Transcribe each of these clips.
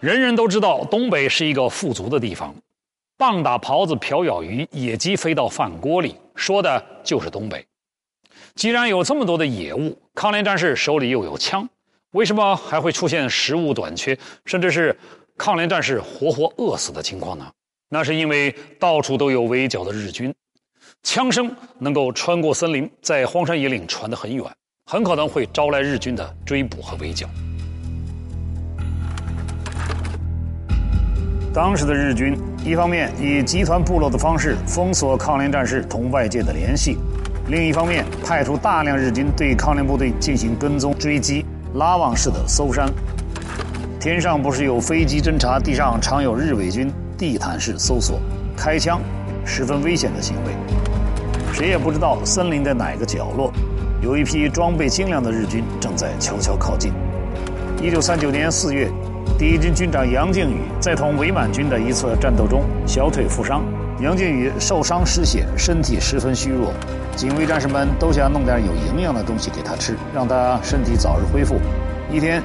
人人都知道东北是一个富足的地方，棒打狍子瓢舀鱼，野鸡飞到饭锅里，说的就是东北。既然有这么多的野物，抗联战士手里又有枪，为什么还会出现食物短缺，甚至是抗联战士活活饿死的情况呢？那是因为到处都有围剿的日军，枪声能够穿过森林，在荒山野岭传得很远，很可能会招来日军的追捕和围剿。当时的日军一方面以集团部落的方式封锁抗联战士同外界的联系，另一方面派出大量日军对抗联部队进行跟踪追击、拉网式的搜山。天上不是有飞机侦察，地上常有日伪军地毯式搜索、开枪，十分危险的行为。谁也不知道森林的哪个角落，有一批装备精良的日军正在悄悄靠近。一九三九年四月。第一军军长杨靖宇在同伪满军的一次战斗中小腿负伤，杨靖宇受伤失血，身体十分虚弱。警卫战士们都想弄点有营养的东西给他吃，让他身体早日恢复。一天，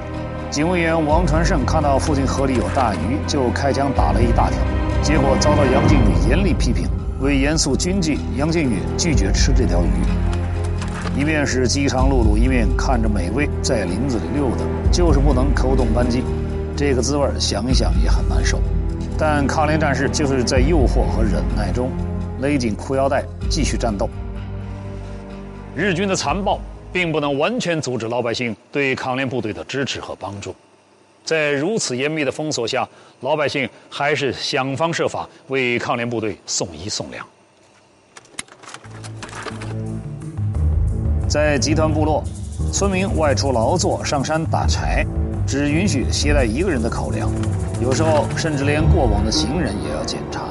警卫员王传胜看到附近河里有大鱼，就开枪打了一大条，结果遭到杨靖宇严厉批评。为严肃军纪，杨靖宇拒绝吃这条鱼。一面是饥肠辘辘，一面看着美味，在林子里溜达，就是不能扣动扳机。这个滋味想一想也很难受，但抗联战士就是在诱惑和忍耐中勒紧裤腰带继续战斗。日军的残暴并不能完全阻止老百姓对抗联部队的支持和帮助，在如此严密的封锁下，老百姓还是想方设法为抗联部队送衣送粮。在集团部落，村民外出劳作、上山打柴。只允许携带一个人的口粮，有时候甚至连过往的行人也要检查。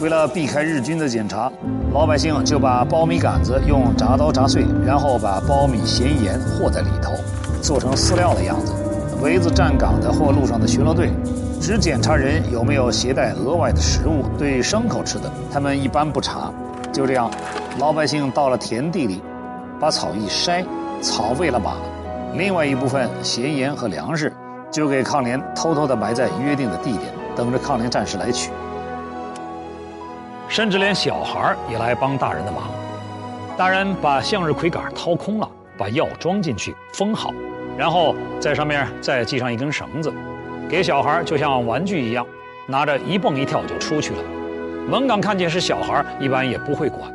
为了避开日军的检查，老百姓就把苞米杆子用铡刀铡碎，然后把苞米咸盐和在里头，做成饲料的样子。围子站岗的或路上的巡逻队，只检查人有没有携带额外的食物。对牲口吃的，他们一般不查。就这样，老百姓到了田地里，把草一筛，草喂了马。另外一部分咸盐和粮食，就给抗联偷偷地埋在约定的地点，等着抗联战士来取。甚至连小孩也来帮大人的忙。大人把向日葵杆掏空了，把药装进去，封好，然后在上面再系上一根绳子，给小孩就像玩具一样，拿着一蹦一跳就出去了。门岗看见是小孩，一般也不会管。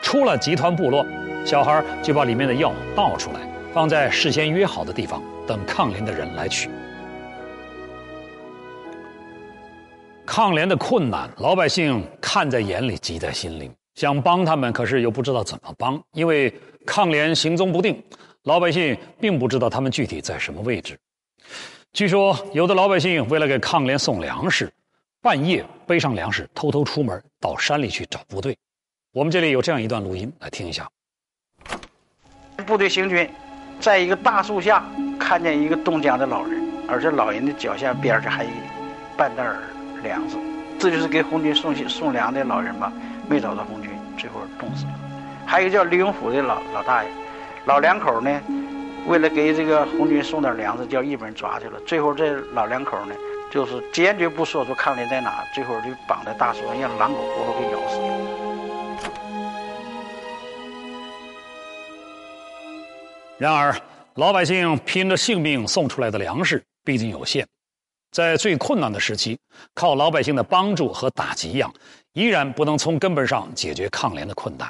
出了集团部落，小孩就把里面的药倒出来。放在事先约好的地方，等抗联的人来取。抗联的困难，老百姓看在眼里，急在心里，想帮他们，可是又不知道怎么帮，因为抗联行踪不定，老百姓并不知道他们具体在什么位置。据说，有的老百姓为了给抗联送粮食，半夜背上粮食，偷偷出门到山里去找部队。我们这里有这样一段录音，来听一下。部队行军。在一个大树下看见一个冻僵的老人，而这老人的脚下边上还有半袋儿粮食，这就是给红军送送粮的老人吧？没找到红军，最后冻死了。还有一个叫李永福的老老大爷，老两口呢，为了给这个红军送点粮食，叫日本人抓去了。最后这老两口呢，就是坚决不说出抗联在哪，最后就绑在大树上，让狼狗活活给咬死了。然而，老百姓拼着性命送出来的粮食毕竟有限，在最困难的时期，靠老百姓的帮助和打击一样，依然不能从根本上解决抗联的困难。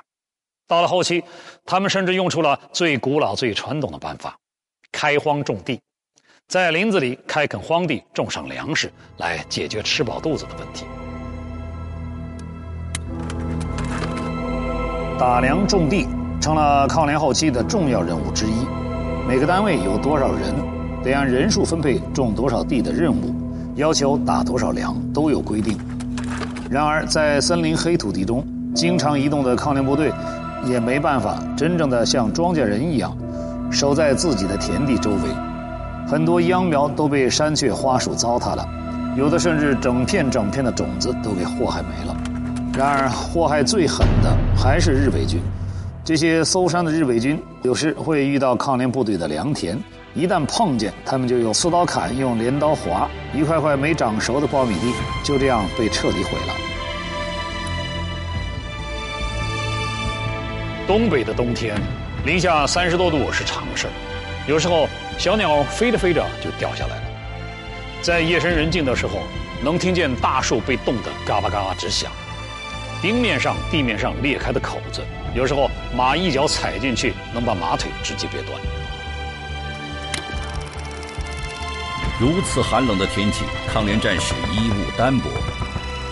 到了后期，他们甚至用出了最古老、最传统的办法——开荒种地，在林子里开垦荒地，种上粮食，来解决吃饱肚子的问题。打粮种地。成了抗联后期的重要任务之一。每个单位有多少人，得按人数分配种多少地的任务，要求打多少粮都有规定。然而，在森林黑土地中经常移动的抗联部队，也没办法真正的像庄稼人一样，守在自己的田地周围。很多秧苗都被山雀花鼠糟蹋了，有的甚至整片整片的种子都给祸害没了。然而，祸害最狠的还是日伪军。这些搜山的日伪军有时会遇到抗联部队的良田，一旦碰见，他们就用刺刀砍，用镰刀划，一块块没长熟的苞米地就这样被彻底毁了。东北的冬天，零下三十多度是常事儿，有时候小鸟飞着飞着就掉下来了。在夜深人静的时候，能听见大树被冻得嘎巴嘎巴直响，冰面上、地面上裂开的口子，有时候马一脚踩进去，能把马腿直接别断。如此寒冷的天气，抗联战士衣物单薄，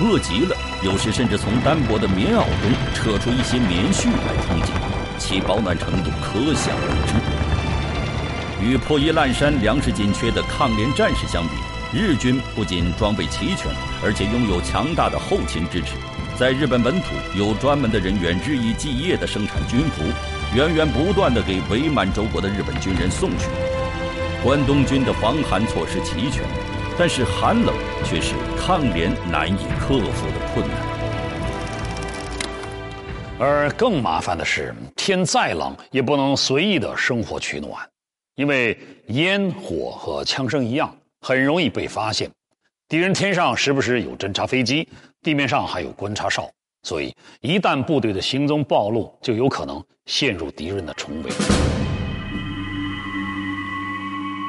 饿极了，有时甚至从单薄的棉袄中扯出一些棉絮来充饥，其保暖程度可想而知。与破衣烂衫、粮食紧缺的抗联战士相比，日军不仅装备齐全，而且拥有强大的后勤支持，在日本本土有专门的人员日以继夜地生产军服，源源不断地给伪满洲国的日本军人送去。关东军的防寒措施齐全，但是寒冷却是抗联难以克服的困难。而更麻烦的是，天再冷也不能随意的生火取暖，因为烟火和枪声一样，很容易被发现。敌人天上时不时有侦察飞机，地面上还有观察哨，所以一旦部队的行踪暴露，就有可能陷入敌人的重围。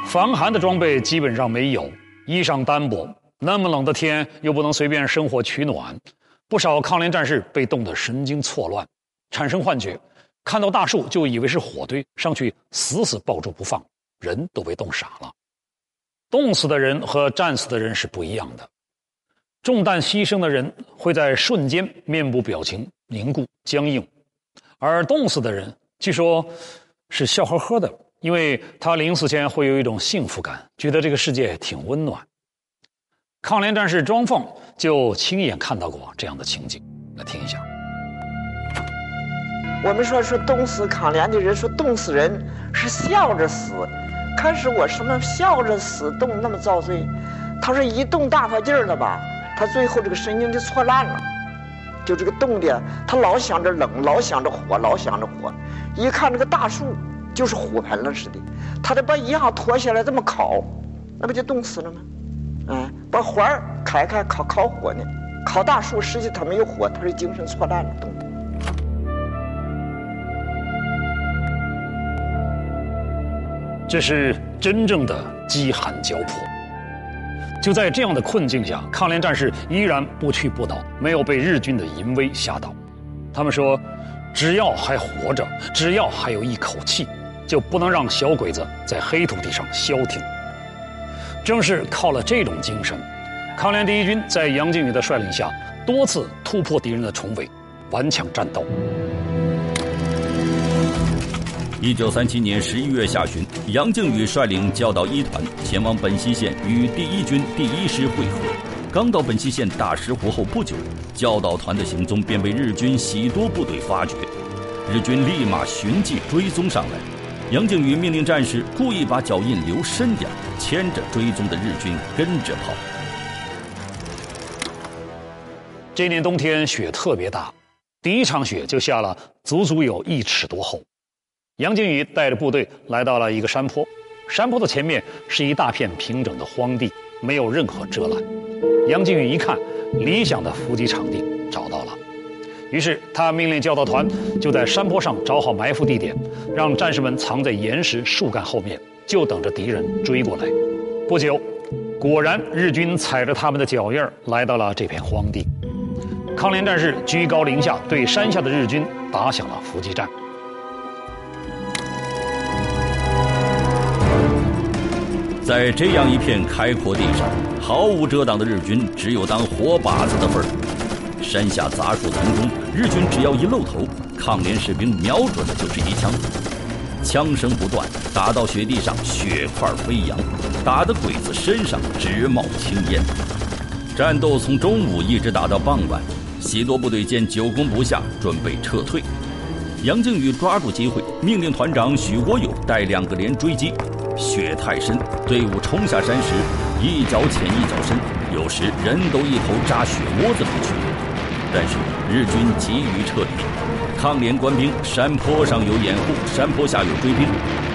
防寒的装备基本上没有，衣裳单薄，那么冷的天又不能随便生火取暖，不少抗联战士被冻得神经错乱，产生幻觉，看到大树就以为是火堆，上去死死抱住不放，人都被冻傻了。冻死的人和战死的人是不一样的，中弹牺牲的人会在瞬间面部表情凝固僵硬，而冻死的人据说是笑呵呵的。因为他临死前会有一种幸福感，觉得这个世界挺温暖。抗联战士庄凤就亲眼看到过这样的情景，来听一下。我们说说冻死抗联的人，说冻死人是笑着死，开始我什么笑着死冻那么遭罪？他说一冻大发劲儿了吧，他最后这个神经就错乱了，就这个冻的，他老想着冷，老想着火，老想着火，一看这个大树。就是火盆了似的，他得把衣裳脱下来这么烤，那不就冻死了吗？嗯，把环儿开开烤烤火呢，烤大树，实际他没有火，他是精神错乱了，冻的。这是真正的饥寒交迫。就在这样的困境下，抗联战士依然不屈不挠，没有被日军的淫威吓倒。他们说，只要还活着，只要还有一口气。就不能让小鬼子在黑土地上消停。正是靠了这种精神，抗联第一军在杨靖宇的率领下，多次突破敌人的重围，顽强战斗。一九三七年十一月下旬，杨靖宇率领教导一团前往本溪县与第一军第一师会合。刚到本溪县大石湖后不久，教导团的行踪便被日军喜多部队发觉，日军立马寻迹追踪上来。杨靖宇命令战士故意把脚印留深点，牵着追踪的日军跟着跑。这年冬天雪特别大，第一场雪就下了足足有一尺多厚。杨靖宇带着部队来到了一个山坡，山坡的前面是一大片平整的荒地，没有任何遮拦。杨靖宇一看，理想的伏击场地找到了。于是他命令教导团就在山坡上找好埋伏地点，让战士们藏在岩石、树干后面，就等着敌人追过来。不久，果然日军踩着他们的脚印儿来到了这片荒地。抗联战士居高临下对山下的日军打响了伏击战。在这样一片开阔地上，毫无遮挡的日军只有当活靶子的份儿。山下杂树丛中，日军只要一露头，抗联士兵瞄准的就是一枪。枪声不断，打到雪地上，血块飞扬，打的鬼子身上直冒青烟。战斗从中午一直打到傍晚，喜多部队见久攻不下，准备撤退。杨靖宇抓住机会，命令团长许国友带两个连追击。雪太深，队伍冲下山时，一脚浅一脚深，有时人都一头扎雪窝子里去。但是日军急于撤离，抗联官兵山坡上有掩护，山坡下有追兵，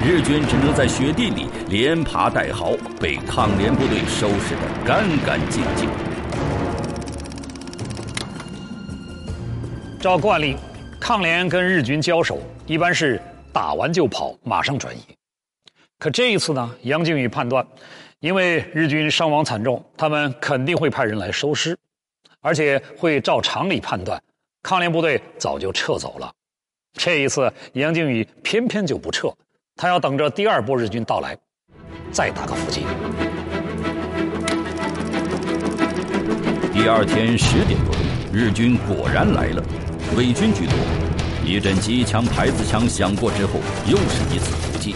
日军只能在雪地里连爬带嚎，被抗联部队收拾得干干净净。照惯例，抗联跟日军交手一般是打完就跑，马上转移。可这一次呢，杨靖宇判断，因为日军伤亡惨重，他们肯定会派人来收尸，而且会照常理判断。抗联部队早就撤走了，这一次杨靖宇偏偏就不撤，他要等着第二波日军到来，再打个伏击。第二天十点多，日军果然来了，伪军居多。一阵机枪、排子枪响过之后，又是一次伏击。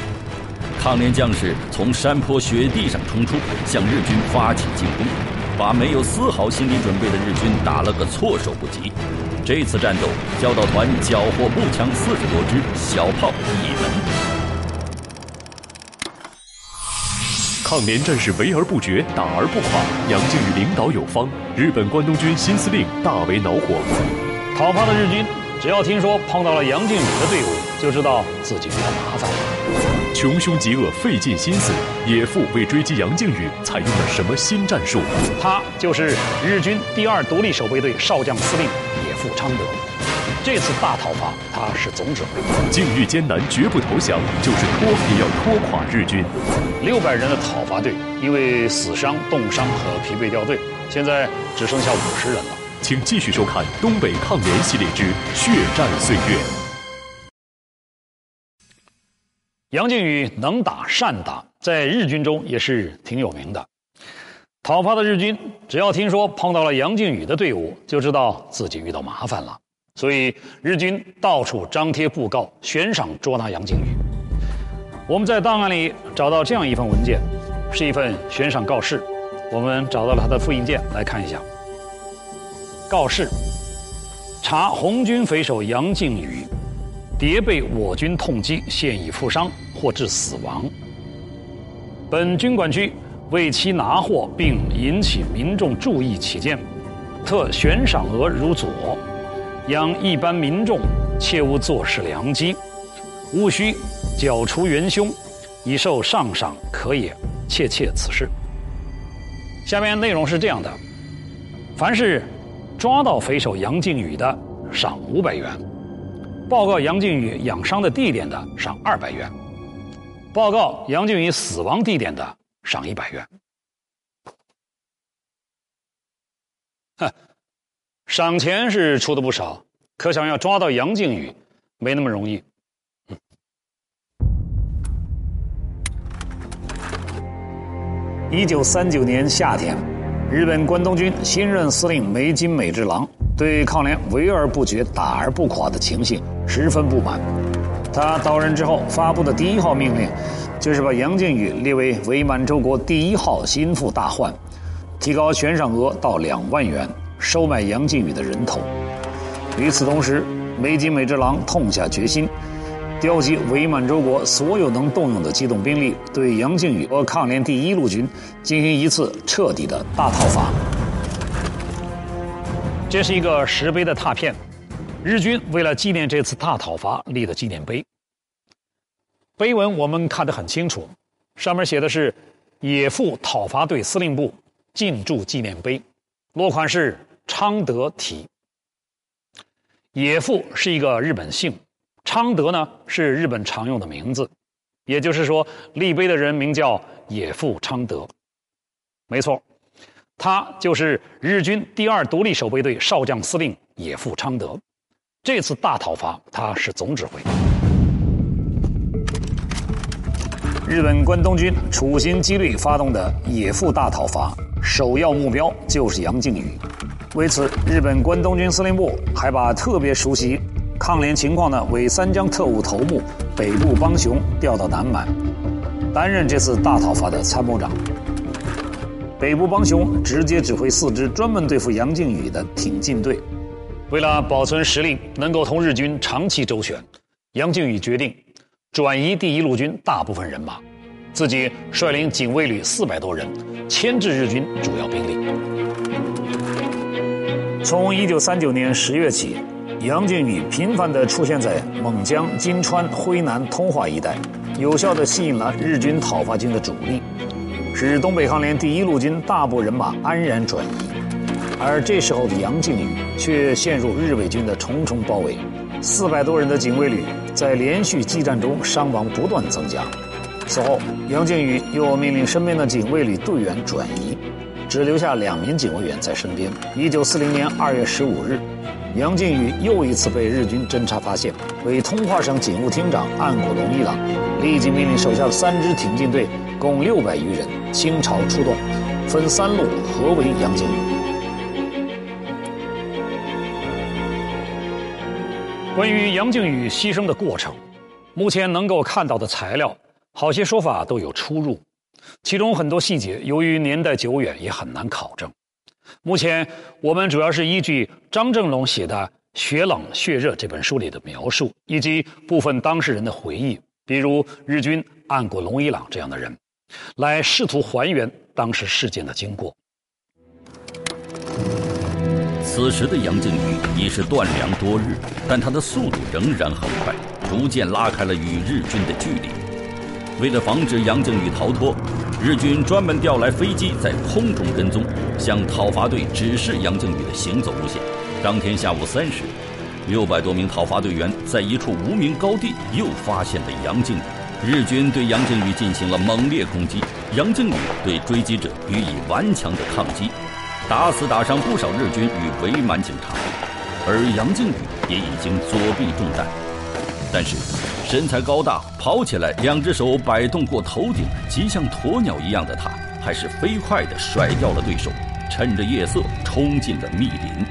抗联将士从山坡雪地上冲出，向日军发起进攻，把没有丝毫心理准备的日军打了个措手不及。这次战斗，教导团缴获步枪四十多支，小炮一门。抗联战士围而不绝，打而不垮。杨靖宇领导有方，日本关东军新司令大为恼火。讨伐的日军只要听说碰到了杨靖宇的队伍，就知道自己遇到麻烦了。穷凶极恶，费尽心思，野父为追击杨靖宇，采用了什么新战术？他就是日军第二独立守备队少将司令。富昌德，这次大讨伐他是总指挥。境遇艰难，绝不投降，就是拖也要拖垮日军。六百人的讨伐队，因为死伤、冻伤和疲惫掉队，现在只剩下五十人了。请继续收看《东北抗联系列之血战岁月》。杨靖宇能打善打，在日军中也是挺有名的。讨伐的日军只要听说碰到了杨靖宇的队伍，就知道自己遇到麻烦了。所以日军到处张贴布告，悬赏捉拿杨靖宇。我们在档案里找到这样一份文件，是一份悬赏告示。我们找到了他的复印件，来看一下。告示：查红军匪首杨靖宇，迭被我军痛击，现已负伤或致死亡。本军管区。为其拿获并引起民众注意起见，特悬赏额如左，央一般民众切勿坐视良机，务须剿除元凶，以受上赏可也。切切此事。下面内容是这样的：凡是抓到匪首杨靖宇的，赏五百元；报告杨靖宇养伤的地点的，赏二百元；报告杨靖宇死亡地点的。赏一百元，哼，赏钱是出的不少，可想要抓到杨靖宇，没那么容易。一九三九年夏天，日本关东军新任司令梅津美治郎对抗联围而不决、打而不垮的情形十分不满。他到任之后发布的第一号命令，就是把杨靖宇列为伪满洲国第一号心腹大患，提高悬赏额到两万元，收买杨靖宇的人头。与此同时，梅津美治郎痛下决心，调集伪满洲国所有能动用的机动兵力，对杨靖宇和抗联第一路军进行一次彻底的大讨伐。这是一个石碑的拓片。日军为了纪念这次大讨伐立的纪念碑，碑文我们看得很清楚，上面写的是“野副讨伐队司令部进驻纪念碑”，落款是昌德体。野附是一个日本姓，昌德呢是日本常用的名字，也就是说立碑的人名叫野附昌德。没错，他就是日军第二独立守备队少将司令野附昌德。这次大讨伐，他是总指挥。日本关东军处心积虑发动的野附大讨伐，首要目标就是杨靖宇。为此，日本关东军司令部还把特别熟悉抗联情况呢伪三江特务头目北部邦雄调到南满，担任这次大讨伐的参谋长。北部邦雄直接指挥四支专门对付杨靖宇的挺进队。为了保存实力，能够同日军长期周旋，杨靖宇决定转移第一路军大部分人马，自己率领警卫旅四百多人牵制日军主要兵力。从一九三九年十月起，杨靖宇频繁地出现在蒙江、金川、辉南、通化一带，有效地吸引了日军讨伐军的主力，使东北抗联第一路军大部人马安然转移。而这时候的杨靖宇却陷入日伪军的重重包围，四百多人的警卫旅在连续激战中伤亡不断增加。此后，杨靖宇又命令身边的警卫旅队员转移，只留下两名警卫员在身边。一九四零年二月十五日，杨靖宇又一次被日军侦察发现，为通化省警务厅长岸谷龙一郎立即命令手下的三支挺进队共六百余人倾巢出动，分三路合围杨靖宇。关于杨靖宇牺牲的过程，目前能够看到的材料。好些说法都有出入，其中很多细节由于年代久远也很难考证。目前我们主要是依据张正龙写的《血冷血热》这本书里的描述，以及部分当事人的回忆，比如日军岸谷龙一郎这样的人，来试图还原当时事件的经过。此时的杨靖宇已是断粮多日，但他的速度仍然很快，逐渐拉开了与日军的距离。为了防止杨靖宇逃脱，日军专门调来飞机在空中跟踪，向讨伐队指示杨靖宇的行走路线。当天下午三时，六百多名讨伐队员在一处无名高地又发现了杨靖宇。日军对杨靖宇进行了猛烈攻击，杨靖宇对追击者予以顽强的抗击，打死打伤不少日军与伪满警察，而杨靖宇也已经左臂中弹。但是，身材高大、跑起来两只手摆动过头顶，极像鸵鸟一样的他，还是飞快地甩掉了对手，趁着夜色冲进了密林。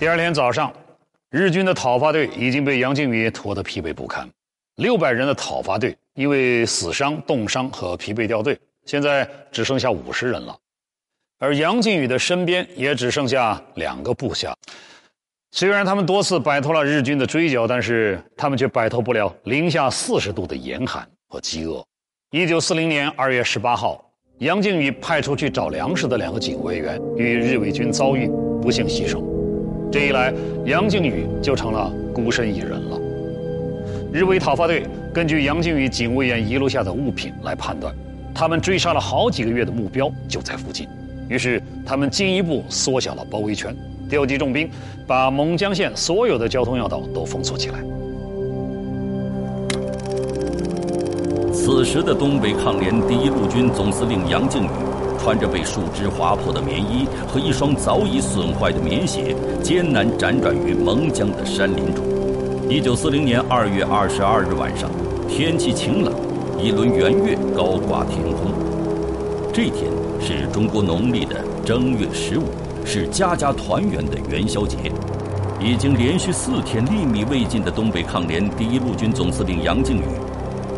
第二天早上，日军的讨伐队已经被杨靖宇拖得疲惫不堪，六百人的讨伐队因为死伤、冻伤和疲惫掉队，现在只剩下五十人了，而杨靖宇的身边也只剩下两个部下。虽然他们多次摆脱了日军的追剿，但是他们却摆脱不了零下四十度的严寒和饥饿。一九四零年二月十八号，杨靖宇派出去找粮食的两个警卫员与日伪军遭遇，不幸牺牲。这一来，杨靖宇就成了孤身一人了。日伪讨伐队根据杨靖宇警卫员遗留下的物品来判断，他们追杀了好几个月的目标就在附近，于是他们进一步缩小了包围圈。调集重兵，把蒙江县所有的交通要道都封锁起来。此时的东北抗联第一路军总司令杨靖宇，穿着被树枝划破的棉衣和一双早已损坏的棉鞋，艰难辗转于蒙江的山林中。一九四零年二月二十二日晚上，天气晴朗，一轮圆月高挂天空。这天是中国农历的正月十五。是家家团圆的元宵节，已经连续四天粒米未进的东北抗联第一路军总司令杨靖宇，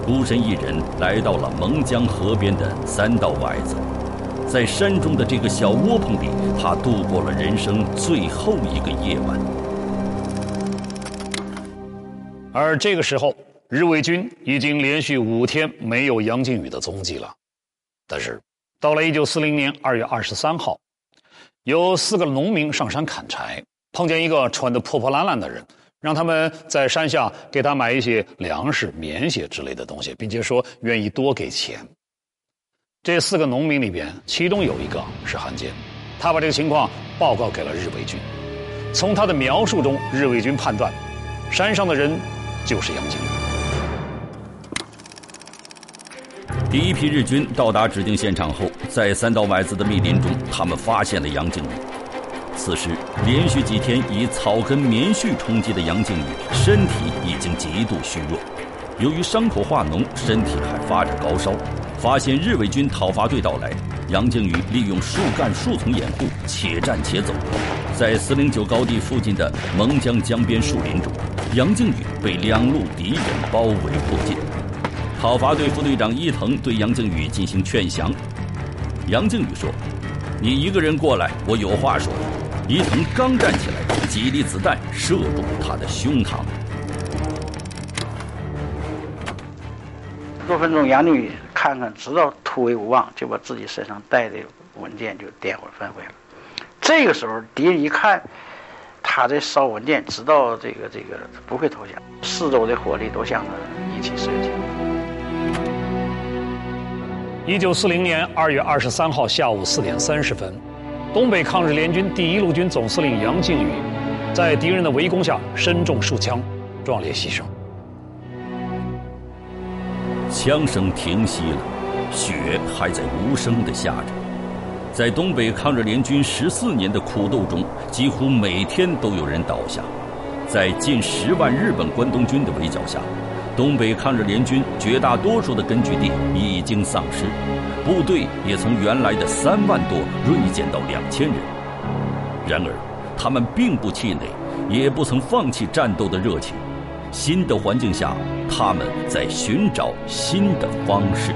孤身一人来到了蒙江河边的三道崴子，在山中的这个小窝棚里，他度过了人生最后一个夜晚。而这个时候，日伪军已经连续五天没有杨靖宇的踪迹了。但是，到了一九四零年二月二十三号。有四个农民上山砍柴，碰见一个穿得破破烂烂的人，让他们在山下给他买一些粮食、棉鞋之类的东西，并且说愿意多给钱。这四个农民里边，其中有一个是汉奸，他把这个情况报告给了日伪军。从他的描述中，日伪军判断，山上的人就是杨靖宇第一批日军到达指定现场后，在三道崴子的密林中，他们发现了杨靖宇。此时，连续几天以草根棉絮充饥的杨靖宇，身体已经极度虚弱。由于伤口化脓，身体还发着高烧。发现日伪军讨伐队到来，杨靖宇利用树干、树丛掩护，且战且走。在四零九高地附近的蒙江江边树林中，杨靖宇被两路敌人包围迫近。讨伐队副队长伊藤对杨靖宇进行劝降，杨靖宇说：“你一个人过来，我有话说。”伊藤刚站起来，几粒子弹射入他的胸膛。多分钟，杨靖宇看看，知道突围无望，就把自己身上带的文件就点火焚毁了。这个时候，敌人一看他在烧文件，知道这个这个不会投降，四周的火力都向他一起射击。一九四零年二月二十三号下午四点三十分，东北抗日联军第一路军总司令杨靖宇在敌人的围攻下身中数枪，壮烈牺牲。枪声停息了，雪还在无声地下着。在东北抗日联军十四年的苦斗中，几乎每天都有人倒下。在近十万日本关东军的围剿下，东北抗日联军绝大多数的根据地已经丧失，部队也从原来的三万多锐减到两千人。然而，他们并不气馁，也不曾放弃战斗的热情。新的环境下，他们在寻找新的方式。